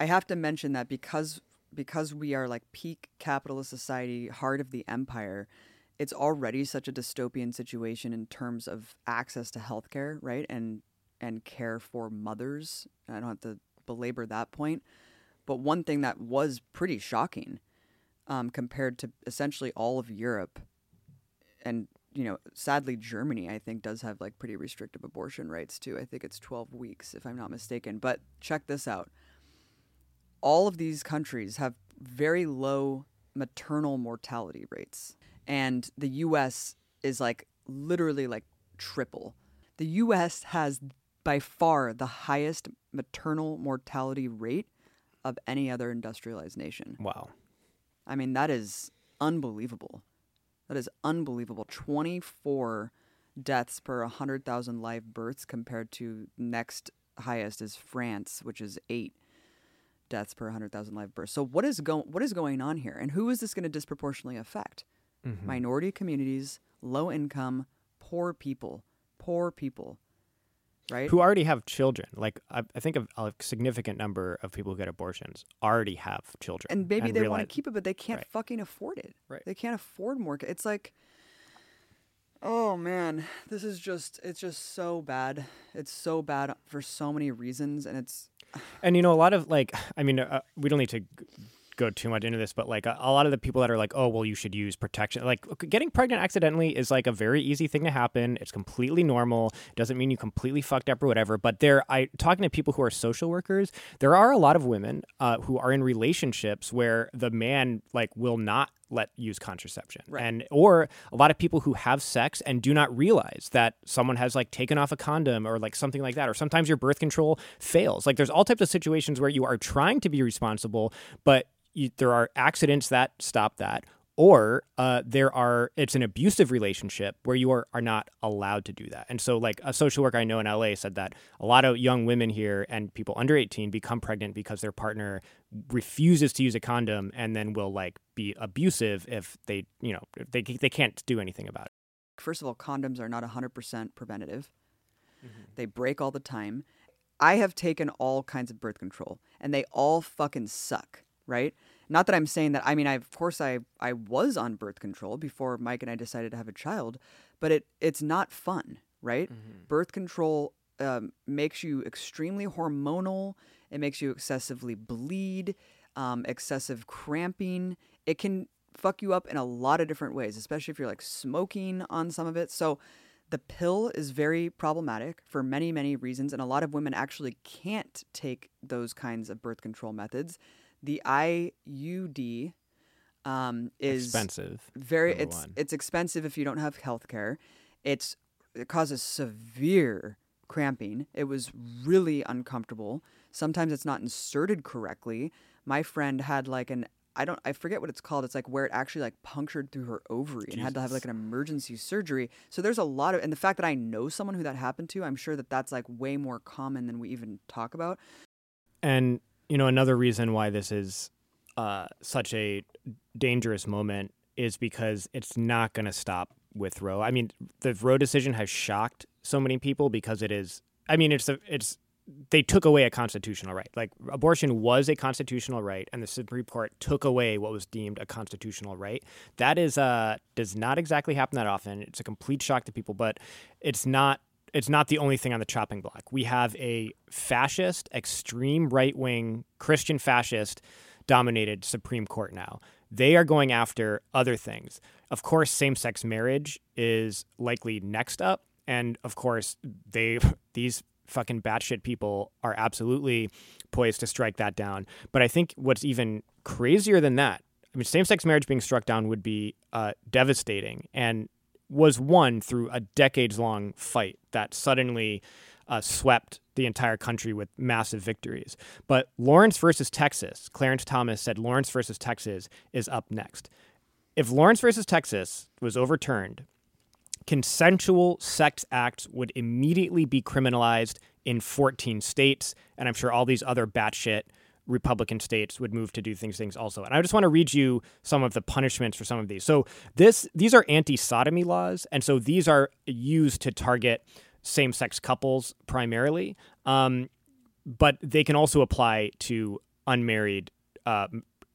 I have to mention that because because we are like peak capitalist society, heart of the empire, it's already such a dystopian situation in terms of access to healthcare, right? And and care for mothers. I don't have to belabor that point. But one thing that was pretty shocking um, compared to essentially all of Europe and you know, sadly, Germany, I think, does have like pretty restrictive abortion rights too. I think it's 12 weeks, if I'm not mistaken. But check this out all of these countries have very low maternal mortality rates. And the US is like literally like triple. The US has by far the highest maternal mortality rate of any other industrialized nation. Wow. I mean, that is unbelievable. That is unbelievable. 24 deaths per 100,000 live births compared to next highest is France, which is 8 deaths per 100,000 live births. So what is going what is going on here and who is this going to disproportionately affect? Mm-hmm. Minority communities, low income, poor people, poor people. Right? Who already have children. Like I, I think a, a, significant number of people who get abortions already have children. And maybe and they realize, want to keep it but they can't right. fucking afford it. Right. They can't afford more. It's like Oh man, this is just it's just so bad. It's so bad for so many reasons and it's and you know, a lot of like, I mean, uh, we don't need to go too much into this, but like a, a, lot of the people that are like, oh, well, you should use protection. Like getting pregnant accidentally is like a very easy thing to happen. It's completely normal. Doesn't mean you completely fucked up or whatever. But there, I talking to people who are social workers, there are a lot of women uh, who are in relationships where the man like will not let use contraception right. and or a lot of people who have sex and do not realize that someone has like taken off a condom or like something like that or sometimes your birth control fails like there's all types of situations where you are trying to be responsible but you, there are accidents that stop that or uh, there are it's an abusive relationship where you are, are not allowed to do that. And so like a social worker i know in la said that a lot of young women here and people under 18 become pregnant because their partner refuses to use a condom and then will like be abusive if they you know they, they can't do anything about it. First of all condoms are not 100% preventative. Mm-hmm. they break all the time. I have taken all kinds of birth control and they all fucking suck right not that I'm saying that. I mean, I of course I I was on birth control before Mike and I decided to have a child, but it it's not fun, right? Mm-hmm. Birth control um, makes you extremely hormonal. It makes you excessively bleed, um, excessive cramping. It can fuck you up in a lot of different ways, especially if you're like smoking on some of it. So the pill is very problematic for many, many reasons, and a lot of women actually can't take those kinds of birth control methods the IUD um, is expensive. Very, it's one. it's expensive if you don't have health care. It's it causes severe cramping. It was really uncomfortable. Sometimes it's not inserted correctly. My friend had like an I don't I forget what it's called. It's like where it actually like punctured through her ovary Jesus. and had to have like an emergency surgery. So there's a lot of and the fact that I know someone who that happened to, I'm sure that that's like way more common than we even talk about. And you know, another reason why this is uh, such a dangerous moment is because it's not going to stop with Roe. I mean, the Roe decision has shocked so many people because it is. I mean, it's a, it's they took away a constitutional right. Like abortion was a constitutional right, and the Supreme Court took away what was deemed a constitutional right. That is uh does not exactly happen that often. It's a complete shock to people, but it's not it's not the only thing on the chopping block. We have a fascist, extreme right wing, Christian fascist dominated Supreme Court now. They are going after other things. Of course, same sex marriage is likely next up. And of course, they these fucking batshit people are absolutely poised to strike that down. But I think what's even crazier than that, I mean, same sex marriage being struck down would be uh, devastating. And was won through a decades long fight that suddenly uh, swept the entire country with massive victories. But Lawrence versus Texas, Clarence Thomas said Lawrence versus Texas is up next. If Lawrence versus Texas was overturned, consensual sex acts would immediately be criminalized in 14 states, and I'm sure all these other batshit Republican states would move to do things things also. And I just want to read you some of the punishments for some of these. So this these are anti-sodomy laws, and so these are used to target same-sex couples primarily, um, but they can also apply to unmarried uh,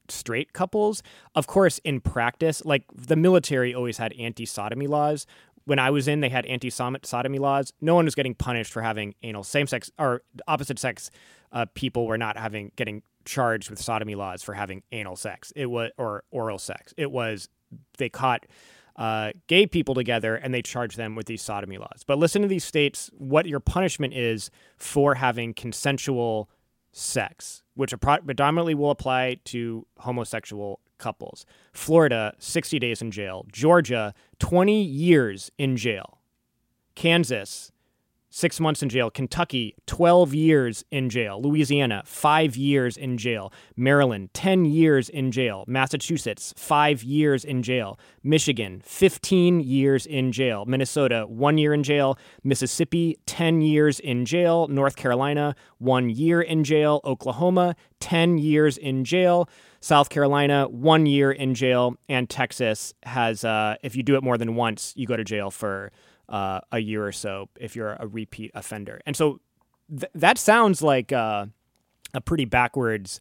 straight couples. Of course, in practice, like the military always had anti sodomy laws. When I was in, they had anti sodomy laws. No one was getting punished for having anal same sex or opposite sex uh, people were not having getting charged with sodomy laws for having anal sex. It was or oral sex. It was they caught uh, gay people together and they charged them with these sodomy laws. But listen to these states what your punishment is for having consensual sex, which predominantly will apply to homosexual couples. Florida, 60 days in jail. Georgia, 20 years in jail. Kansas, six months in jail. Kentucky, 12 years in jail. Louisiana, five years in jail. Maryland, 10 years in jail. Massachusetts, five years in jail. Michigan, 15 years in jail. Minnesota, one year in jail. Mississippi, 10 years in jail. North Carolina, one year in jail. Oklahoma, 10 years in jail. South Carolina, one year in jail. And Texas has, uh, if you do it more than once, you go to jail for uh, a year or so if you're a repeat offender. And so th- that sounds like uh, a pretty backwards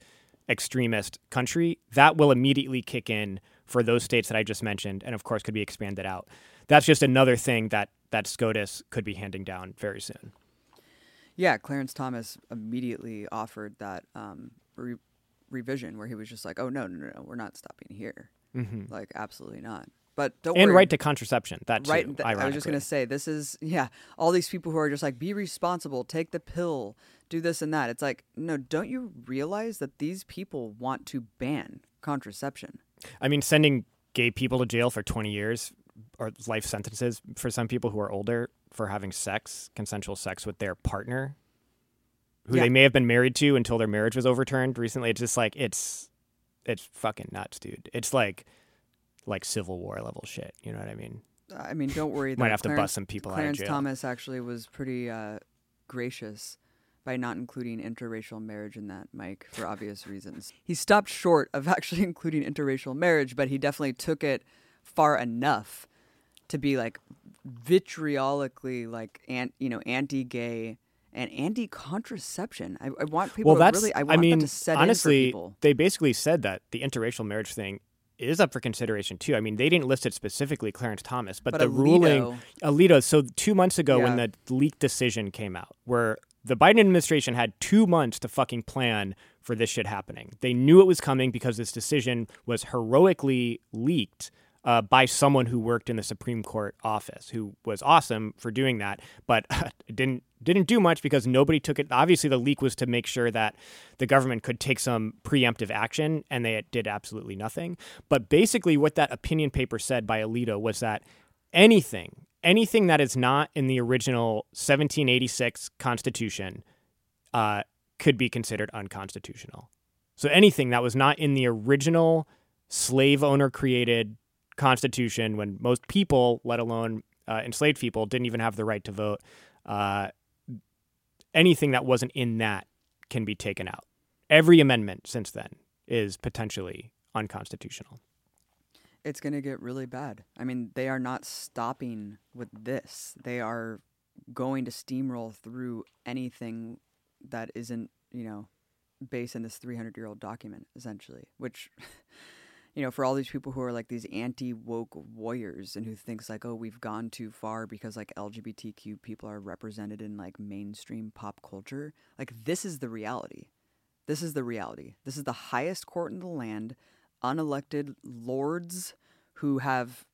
extremist country. That will immediately kick in for those states that I just mentioned, and of course could be expanded out. That's just another thing that that SCOTUS could be handing down very soon. Yeah, Clarence Thomas immediately offered that um, re- revision where he was just like, "Oh no, no, no, no we're not stopping here. Mm-hmm. Like, absolutely not." But don't and worry. right to contraception. That right. Too, th- I was just gonna say this is yeah. All these people who are just like be responsible, take the pill, do this and that. It's like no. Don't you realize that these people want to ban contraception? I mean, sending gay people to jail for twenty years or life sentences for some people who are older for having sex, consensual sex with their partner, who yeah. they may have been married to until their marriage was overturned recently. It's just like it's it's fucking nuts, dude. It's like like Civil War level shit. You know what I mean? I mean, don't worry. Might have Clarence, to bust some people Clarence out of jail. Thomas actually was pretty uh, gracious by not including interracial marriage in that, Mike, for obvious reasons. He stopped short of actually including interracial marriage, but he definitely took it far enough to be like vitriolically like ant, you know, anti-gay and anti-contraception. I, I want people well, to that's, really. I want I mean, to set honestly, in for people. they basically said that the interracial marriage thing is up for consideration too. I mean, they didn't list it specifically, Clarence Thomas, but, But the Alito- ruling, Alito. So two months ago, when the leaked decision came out, where the Biden administration had two months to fucking plan for this shit happening. They knew it was coming because this decision was heroically leaked. Uh, by someone who worked in the Supreme Court office, who was awesome for doing that, but it didn't didn't do much because nobody took it. Obviously, the leak was to make sure that the government could take some preemptive action, and they did absolutely nothing. But basically, what that opinion paper said by Alito was that anything, anything that is not in the original 1786 Constitution, uh, could be considered unconstitutional. So anything that was not in the original slave owner created Constitution, when most people, let alone uh, enslaved people, didn't even have the right to vote, uh, anything that wasn't in that can be taken out. Every amendment since then is potentially unconstitutional. it's going to get really bad. I mean, they are not stopping with this. They are going to steamroll through anything that isn't, you know, based in this 300 year old document, essentially, which. You know, for all these people who are like these anti woke warriors and who thinks like, oh, we've gone too far because like LGBTQ people are represented in like mainstream pop culture, like this is the reality. This is the reality. This is the highest court in the land, unelected lords who have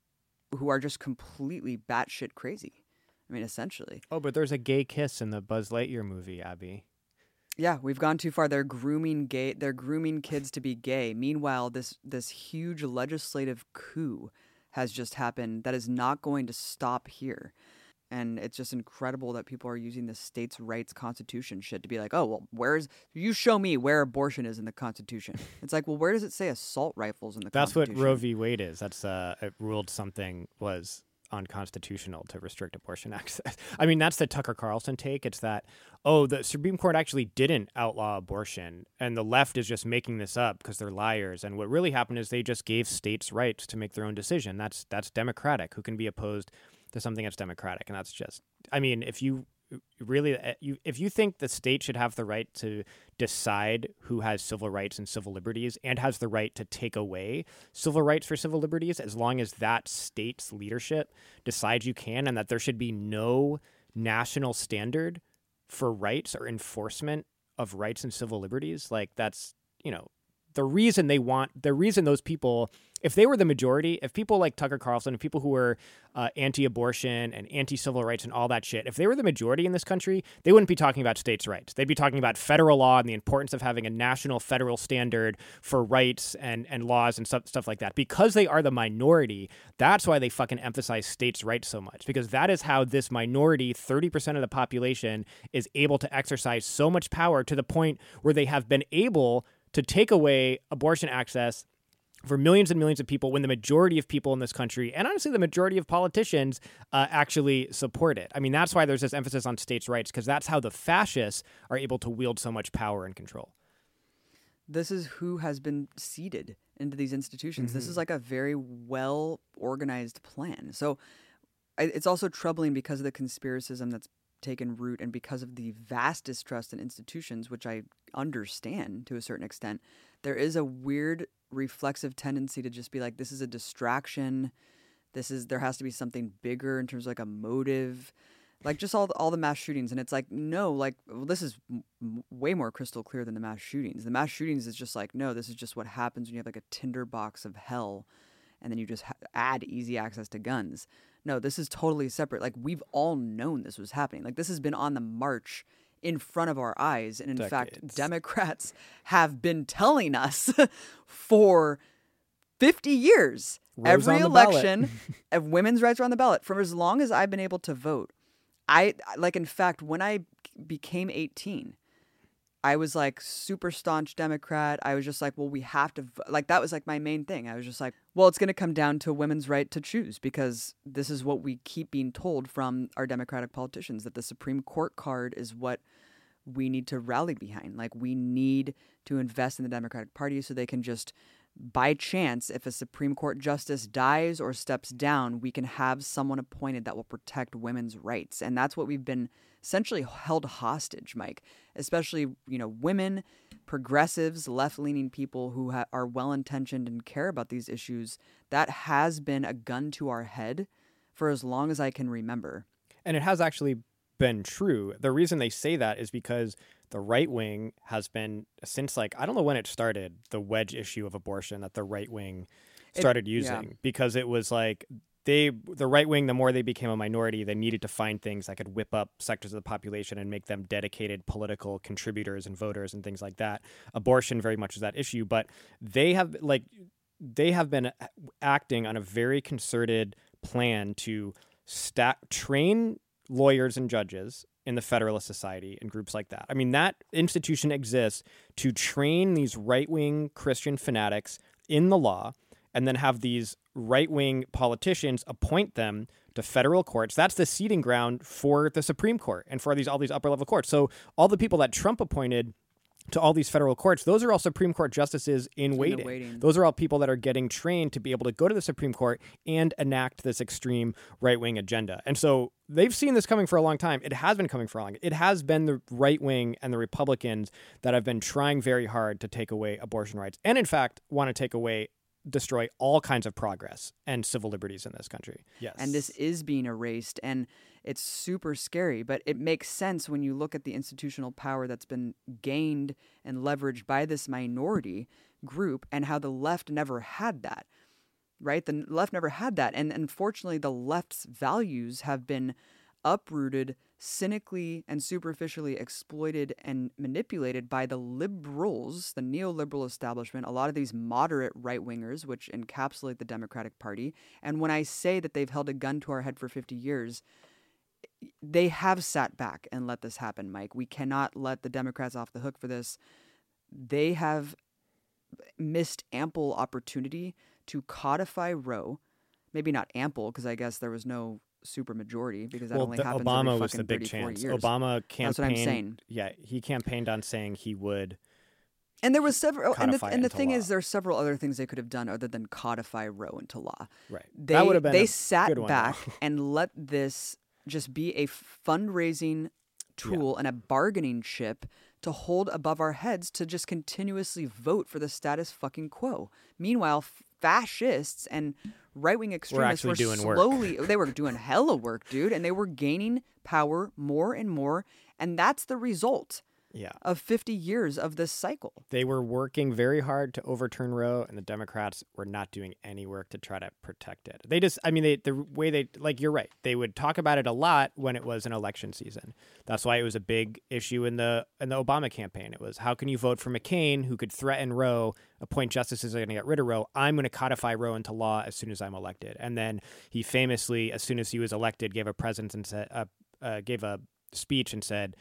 who are just completely batshit crazy. I mean, essentially. Oh, but there's a gay kiss in the Buzz Lightyear movie, Abby. Yeah, we've gone too far. They're grooming gay. They're grooming kids to be gay. Meanwhile, this this huge legislative coup has just happened that is not going to stop here. And it's just incredible that people are using the states' rights constitution shit to be like, oh well, where's you show me where abortion is in the constitution? It's like, well, where does it say assault rifles in the constitution That's what? Roe v. Wade is. That's uh, it ruled something was unconstitutional to restrict abortion access. I mean, that's the Tucker Carlson take. It's that oh, the Supreme Court actually didn't outlaw abortion, and the left is just making this up because they're liars. And what really happened is they just gave states rights to make their own decision. That's that's democratic. Who can be opposed to something that's democratic? And that's just. I mean, if you really, eh, you, if you think the state should have the right to decide who has civil rights and civil liberties and has the right to take away civil rights for civil liberties, as long as that state's leadership decides you can, and that there should be no national standard for rights or enforcement of rights and civil liberties, like that's, you know, the reason they want the reason those people if they were the majority if people like tucker carlson and people who were uh, anti-abortion and anti-civil rights and all that shit if they were the majority in this country they wouldn't be talking about states rights. They'd be talking about federal law and the importance of having a national federal standard for rights and, and laws and stuff, stuff like that. Because they are the minority that's why they fucking emphasize states rights so much because that is how this minority 30% of the population is able to exercise so much power to the point where they have been able to take away abortion access for millions and millions of people when the majority of people in this country and honestly the majority of politicians uh, actually support it. I mean that's why there's this emphasis on states rights because that's how the fascists are able to wield so much power and control. This is who has been seeded into these institutions. Mm-hmm. this is like a very well organized plan. So it's also troubling because of the conspiracism that's taken root and because of the vast distrust in institutions, which I understand to a certain extent, there is a weird reflexive tendency to just be like, this is a distraction. This is there has to be something bigger in terms of like a motive, like just all the, all the mass shootings. And it's like, no, like well, this is m- way more crystal clear than the mass shootings. The mass shootings is just like, no, this is just what happens when you have like a tinderbox of hell, and then you just ha- add easy access to guns no, this is totally separate. Like we've all known this was happening. Like this has been on the march in front of our eyes. And in Decades. fact, Democrats have been telling us for 50 years Rose every election of women's rights are on the ballot for as long as I've been able to vote. I like in fact when I became 18 I was like super staunch Democrat. I was just like, well, we have to, like, that was like my main thing. I was just like, well, it's going to come down to women's right to choose because this is what we keep being told from our Democratic politicians that the Supreme Court card is what we need to rally behind. Like, we need to invest in the Democratic Party so they can just, by chance, if a Supreme Court justice dies or steps down, we can have someone appointed that will protect women's rights. And that's what we've been essentially held hostage, Mike, especially, you know, women, progressives, left leaning people who ha- are well intentioned and care about these issues. That has been a gun to our head for as long as I can remember. And it has actually been true. The reason they say that is because the right wing has been since like I don't know when it started the wedge issue of abortion that the right wing started it, using yeah. because it was like they the right wing the more they became a minority they needed to find things that could whip up sectors of the population and make them dedicated political contributors and voters and things like that abortion very much is that issue but they have like they have been acting on a very concerted plan to stack train lawyers and judges in the Federalist Society and groups like that. I mean, that institution exists to train these right wing Christian fanatics in the law and then have these right wing politicians appoint them to federal courts. That's the seating ground for the Supreme Court and for these all these upper level courts. So all the people that Trump appointed to all these federal courts, those are all Supreme Court justices in waiting. waiting. Those are all people that are getting trained to be able to go to the Supreme Court and enact this extreme right wing agenda. And so they've seen this coming for a long time. It has been coming for a long. It has been the right wing and the Republicans that have been trying very hard to take away abortion rights, and in fact want to take away destroy all kinds of progress and civil liberties in this country. Yes. And this is being erased and it's super scary, but it makes sense when you look at the institutional power that's been gained and leveraged by this minority group and how the left never had that. Right? The left never had that. And unfortunately, the left's values have been uprooted cynically and superficially exploited and manipulated by the liberals, the neoliberal establishment, a lot of these moderate right wingers, which encapsulate the Democratic Party. And when I say that they've held a gun to our head for 50 years, they have sat back and let this happen, Mike. We cannot let the Democrats off the hook for this. They have missed ample opportunity to codify Roe. Maybe not ample, because I guess there was no super majority because that well, only happens Obama every was the big chance. Years. Obama campaigned. That's what I'm saying. Yeah, he campaigned on saying he would. And there was several, oh, and the, and the thing law. is, there are several other things they could have done other than codify Roe into law. Right. They, that would have been. They sat back and let this just be a fundraising tool and a bargaining chip to hold above our heads to just continuously vote for the status fucking quo. Meanwhile, fascists and right wing extremists were doing work. slowly they were doing hella work, dude, and they were gaining power more and more, and that's the result Yeah. of 50 years of this cycle. They were working very hard to overturn Roe, and the Democrats were not doing any work to try to protect it. They just, I mean, they, the way they, like, you're right. They would talk about it a lot when it was an election season. That's why it was a big issue in the in the Obama campaign. It was how can you vote for McCain, who could threaten Roe, appoint justices that are going to get rid of Roe? I'm going to codify Roe into law as soon as I'm elected. And then he famously, as soon as he was elected, gave a presence and said, uh, uh, gave a speech and said,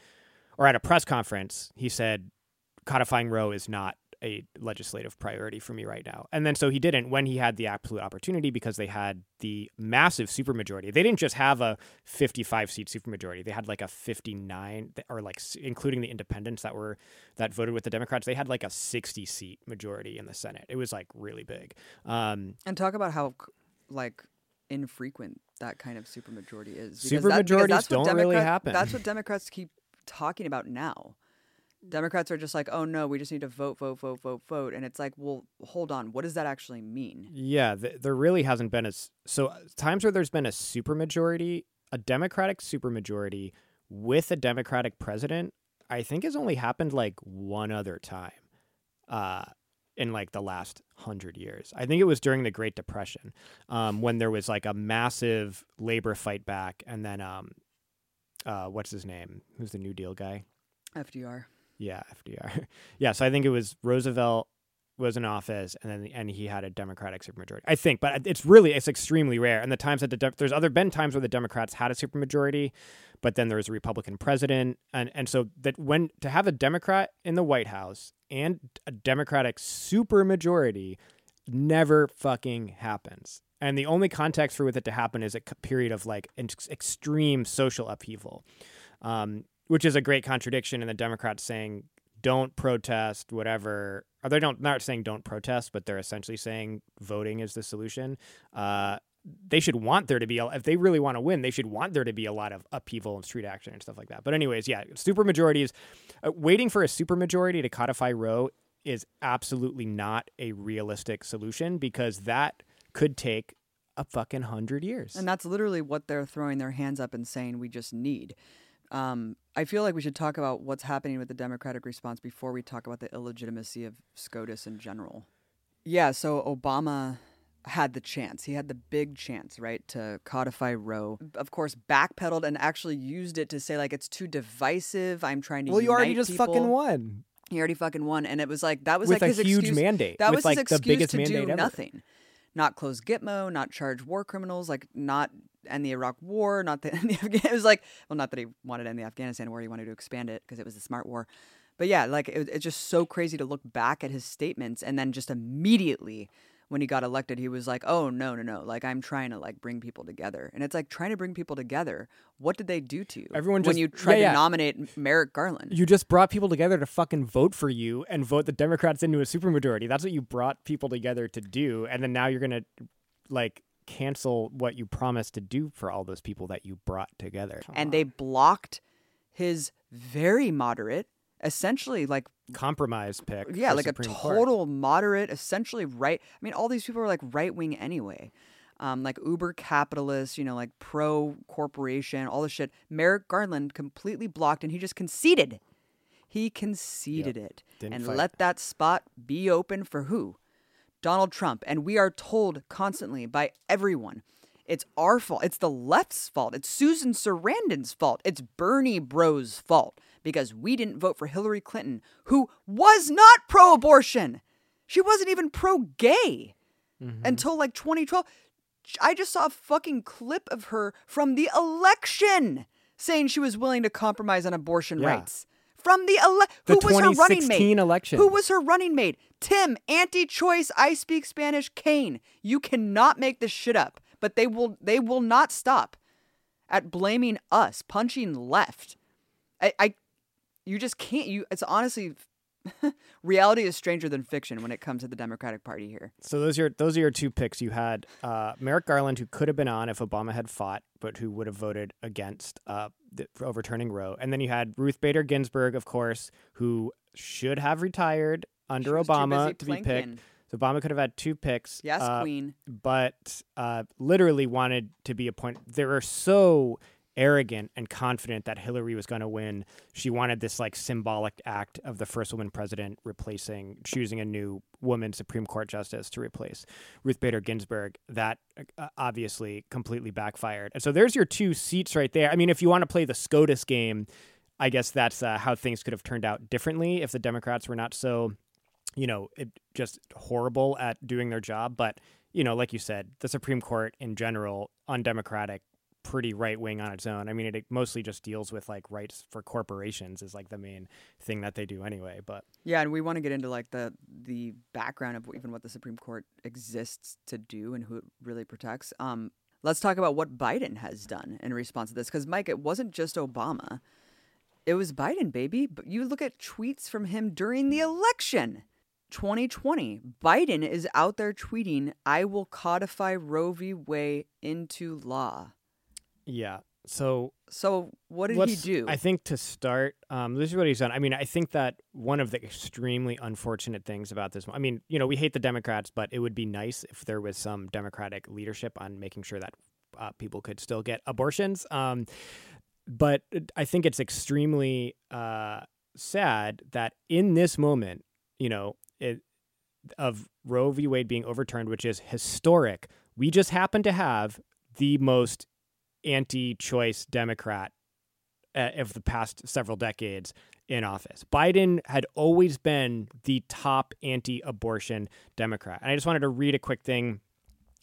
or at a press conference, he said, codifying Roe is not a legislative priority for me right now. And then so he didn't when he had the absolute opportunity because they had the massive supermajority. They didn't just have a 55 seat supermajority. They had like a 59 or like including the independents that were that voted with the Democrats. They had like a 60 seat majority in the Senate. It was like really big. Um, And talk about how like infrequent that kind of supermajority is. because Supermajorities what don't really happen. That's what Democrats keep talking about now. Democrats are just like, oh no, we just need to vote, vote, vote, vote, vote, and it's like, well, hold on, what does that actually mean? Yeah, th- there really hasn't been a so uh, times where there's been a supermajority, a Democratic supermajority with a Democratic president. I think has only happened like one other time, uh, in like the last hundred years. I think it was during the Great Depression, um, when there was like a massive labor fight back, and then um, uh, what's his name? Who's the New Deal guy? FDR. Yeah, FDR. yeah, so I think it was Roosevelt was in office, and then and he had a Democratic supermajority. I think, but it's really it's extremely rare. And the times that the Dem- there's other been times where the Democrats had a supermajority, but then there was a Republican president, and and so that when to have a Democrat in the White House and a Democratic supermajority never fucking happens. And the only context for with it to happen is a period of like ex- extreme social upheaval. Um, which is a great contradiction in the Democrats saying don't protest whatever or they don't not saying don't protest but they're essentially saying voting is the solution uh, they should want there to be a, if they really want to win they should want there to be a lot of upheaval and street action and stuff like that but anyways yeah super majorities uh, waiting for a supermajority to codify roe is absolutely not a realistic solution because that could take a fucking hundred years And that's literally what they're throwing their hands up and saying we just need. Um, I feel like we should talk about what's happening with the Democratic response before we talk about the illegitimacy of SCOTUS in general. Yeah, so Obama had the chance. He had the big chance, right, to codify Roe. Of course, backpedaled and actually used it to say like it's too divisive. I'm trying to. well you already just people. fucking won He already fucking won, and it was like that was with like a his huge excuse. mandate That was like his the excuse biggest to mandate do ever. nothing, not close Gitmo, not charge war criminals, like not end the Iraq War, not the, end the Afghan. It was like, well, not that he wanted to end the Afghanistan war, he wanted to expand it because it was a smart war. But yeah, like it, it's just so crazy to look back at his statements and then just immediately when he got elected, he was like, "Oh no, no, no! Like I'm trying to like bring people together." And it's like trying to bring people together. What did they do to you? Everyone when you tried yeah, yeah. to nominate Merrick Garland. You just brought people together to fucking vote for you and vote the Democrats into a supermajority. That's what you brought people together to do. And then now you're going to like cancel what you promised to do for all those people that you brought together. and they blocked his very moderate, essentially like compromise pick. yeah, like Supreme a Court. total moderate, essentially right. I mean, all these people are like right wing anyway. Um, like uber capitalists, you know, like pro corporation, all this shit. Merrick Garland completely blocked, and he just conceded. He conceded it Didn't and fight. let that spot be open for who? Donald Trump. And we are told constantly by everyone it's our fault. It's the left's fault. It's Susan Sarandon's fault. It's Bernie Bro's fault because we didn't vote for Hillary Clinton, who was not pro abortion. She wasn't even pro gay mm-hmm. until like 2012. I just saw a fucking clip of her from the election saying she was willing to compromise on abortion Yeah. rights. From the ele- The who was her running mate? election. Who was her running mate? Tim, anti-choice, I speak Spanish, Kaine. You cannot make this shit up. But they will they will not stop at blaming us, punching left. I, I you just can't you it's honestly Reality is stranger than fiction when it comes to the Democratic Party here. So those are your, those are your two picks. You had uh, Merrick Garland, who could have been on if Obama had fought, but who would have voted against uh, the, overturning Roe. And then you had Ruth Bader Ginsburg, of course, who should have retired under Obama to be picked. So Obama could have had two picks. Yes, uh, Queen. But uh, literally wanted to be appointed. There are so arrogant and confident that Hillary was going to win. She wanted this like symbolic act of the first woman president replacing, choosing a new woman Supreme Court justice to replace Ruth Bader Ginsburg. That uh, obviously completely backfired. And so there's your two seats right there. I mean, if you want to play the SCOTUS game, I guess that's uh, how things could have turned out differently if the Democrats were not so, you know, it, just horrible at doing their job. But you know, like you said, the Supreme Court in general, undemocratic, pretty right wing on its own. I mean, it, mostly just deals with like rights for corporations is like the main thing that they do anyway. But yeah, and we want to get into like the the background of even what the Supreme Court exists to do and who it really protects. Um, let's talk about what Biden has done in response to this, because Mike, it wasn't just Obama. It was Biden, baby. But you look at tweets from him during the election. 2020, Biden is out there tweeting, I will codify Roe v. Wade into law. Yeah. So so what did he do? I think to start, um, this is what he's done. I mean, I think that one of the extremely unfortunate things about this, I mean, you know, we hate the Democrats, but it would be nice if there was some Democratic leadership on making sure that uh, people could still get abortions. Um, but I think it's extremely uh, sad that in this moment, you know, it, of Roe v. Wade being overturned, which is historic, we just happen to have the most anti-choice Democrat uh, of the past several decades in office. Biden had always been the top anti-abortion Democrat. And I just wanted to read a quick thing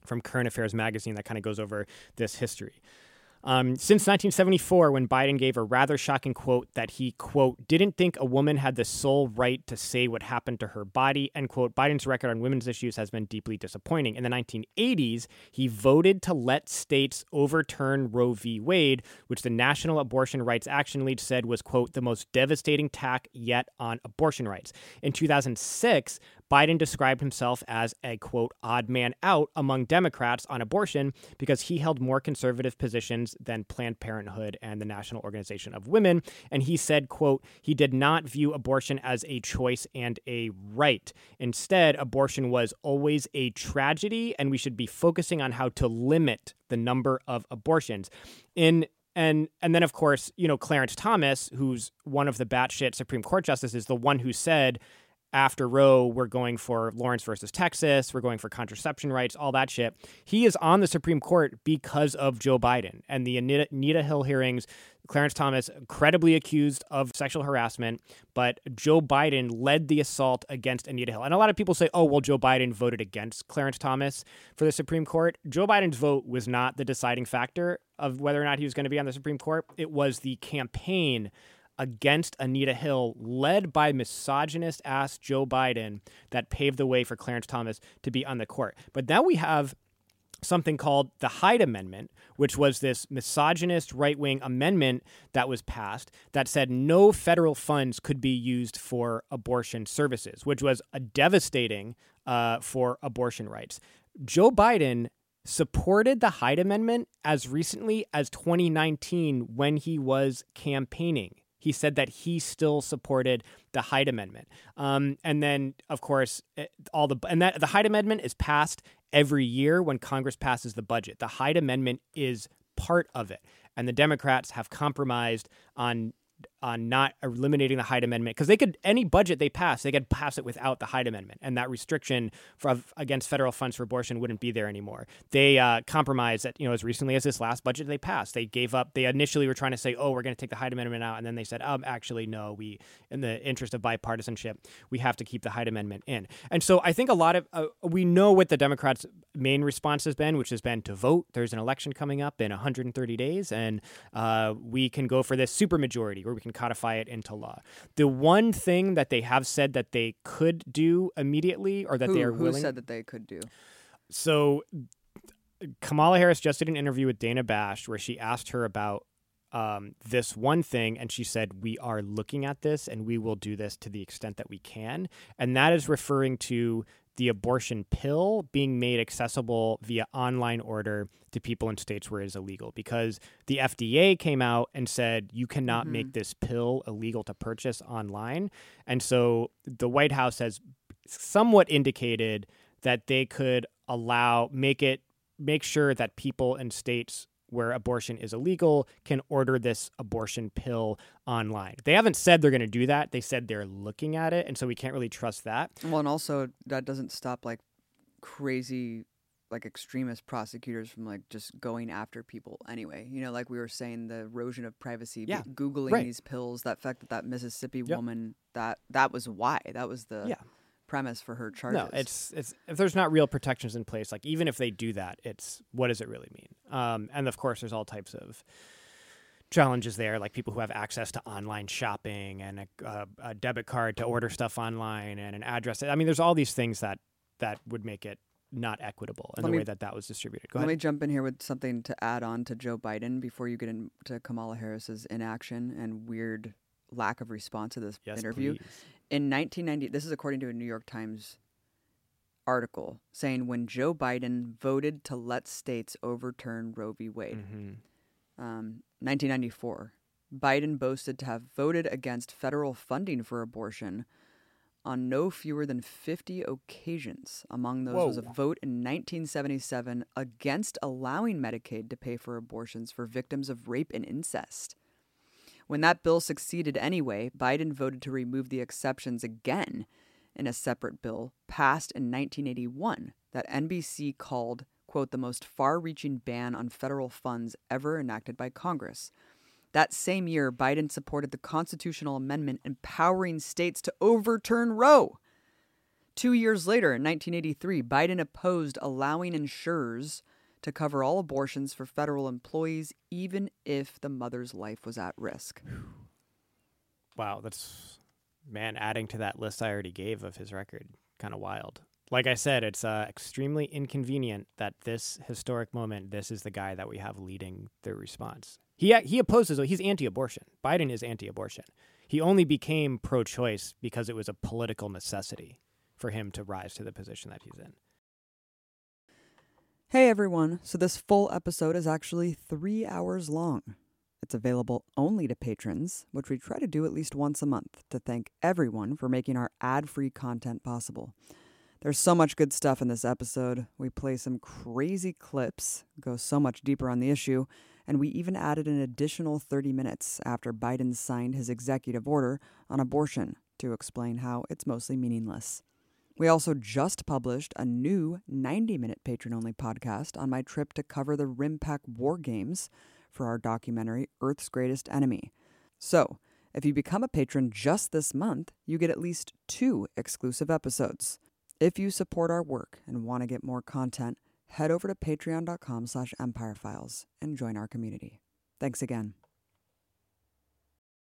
from Current Affairs magazine that kind of goes over this history. Um, since 1974, when Biden gave a rather shocking quote that he, quote, didn't think a woman had the sole right to say what happened to her body, end quote, Biden's record on women's issues has been deeply disappointing. In the 1980s, he voted to let states overturn Roe v. Wade, which the National Abortion Rights Action League said was, quote, the most devastating tack yet on abortion rights. In 2006, Biden described himself as a quote odd man out among Democrats on abortion because he held more conservative positions than Planned Parenthood and the National Organization of Women. And he said quote he did not view abortion as a choice and a right. Instead abortion was always a tragedy and we should be focusing on how to limit the number of abortions. In and and then of course you know Clarence Thomas who's one of the batshit Supreme Court justices the one who said after Roe, we're going for Lawrence versus Texas, we're going for contraception rights, all that shit. He is on the Supreme Court because of Joe Biden and the Anita, Anita Hill hearings. Clarence Thomas credibly accused of sexual harassment, but Joe Biden led the assault against Anita Hill. And a lot of people say, oh, well, Joe Biden voted against Clarence Thomas for the Supreme Court. Joe Biden's vote was not the deciding factor of whether or not he was going to be on the Supreme Court. It was the campaign against Anita Hill, led by misogynist ass Joe Biden, that paved the way for Clarence Thomas to be on the court. But now we have something called the Hyde Amendment, which was this misogynist right wing amendment that was passed that said no federal funds could be used for abortion services, which was a devastating uh, for abortion rights. Joe Biden supported the Hyde Amendment as recently as 2019 when he was campaigning he said that he still supported the Hyde Amendment. Um, and then, of course, eh, all the and that the Hyde Amendment is passed every year when Congress passes the budget. The Hyde Amendment is part of it, and the Democrats have compromised on on not eliminating the Hyde Amendment because they could any budget they pass they could pass it without the Hyde Amendment and that restriction for, against federal funds for abortion wouldn't be there anymore. They uh, compromised that you know as recently as this last budget they passed. They gave up they initially were trying to say oh we're going to take the Hyde Amendment out and then they said um actually no we in the interest of bipartisanship we have to keep the Hyde Amendment in. And so I think a lot of uh, we know what the Democrats main response has been which has been to vote. There's an election coming up in 130 days and uh, we can go for this supermajority where we can codify it into law. The one thing that they have said that they could do immediately or that who, they are who willing said that they could do. So Kamala Harris just did an interview with Dana Bash where she asked her about um, this one thing, and she said, We are looking at this and we will do this to the extent that we can. And that is referring to the abortion pill being made accessible via online order to people in states where it is illegal because the FDA came out and said you cannot mm-hmm. make this pill illegal to purchase online. And so the White House has somewhat indicated that they could allow make it make sure that people in states where abortion is illegal can order this abortion pill online. They haven't said they're going to do that. They said they're looking at it, and so we can't really trust that. Well, and also that doesn't stop like crazy like extremist prosecutors from like just going after people anyway. You know, like we were saying, the erosion of privacy. Yeah, googling right. these pills. That fact that that Mississippi yep. woman that that was why that was the yeah premise for her charges. No, it's it's if there's not real protections in place, like even if they do that, it's what does it really mean? Um, and of course, there's all types of challenges there, like people who have access to online shopping and a, a, a debit card to order stuff online and an address. I mean, there's all these things that that would make it not equitable in let the me, way that that was distributed. Go let ahead. me jump in here with something to add on to Joe Biden before you get into Kamala Harris's inaction and weird lack of response to this yes, interview. Please. In 1990, this is according to a New York Times article saying when Joe Biden voted to let states overturn Roe v. Wade. Mm-hmm. Um, 1994, Biden boasted to have voted against federal funding for abortion on no fewer than 50 occasions. Among those Whoa. was a vote in 1977 against allowing Medicaid to pay for abortions for victims of rape and incest. When that bill succeeded anyway, Biden voted to remove the exceptions again in a separate bill passed in 1981 that NBC called, quote, the most far reaching ban on federal funds ever enacted by Congress. That same year, Biden supported the constitutional amendment empowering states to overturn Roe. Two years later, in 1983, Biden opposed allowing insurers to cover all abortions for federal employees, even if the mother's life was at risk. Wow, that's man adding to that list I already gave of his record. Kind of wild. Like I said, it's uh, extremely inconvenient that this historic moment, this is the guy that we have leading the response. He he opposes. He's anti-abortion. Biden is anti-abortion. He only became pro-choice because it was a political necessity for him to rise to the position that he's in. Hey everyone, so this full episode is actually three hours long. It's available only to patrons, which we try to do at least once a month to thank everyone for making our ad free content possible. There's so much good stuff in this episode. We play some crazy clips, go so much deeper on the issue, and we even added an additional 30 minutes after Biden signed his executive order on abortion to explain how it's mostly meaningless. We also just published a new 90 minute patron only podcast on my trip to cover the RIMPAC War Games for our documentary Earth's Greatest Enemy. So, if you become a patron just this month, you get at least two exclusive episodes. If you support our work and want to get more content, head over to patreon.com slash empirefiles and join our community. Thanks again.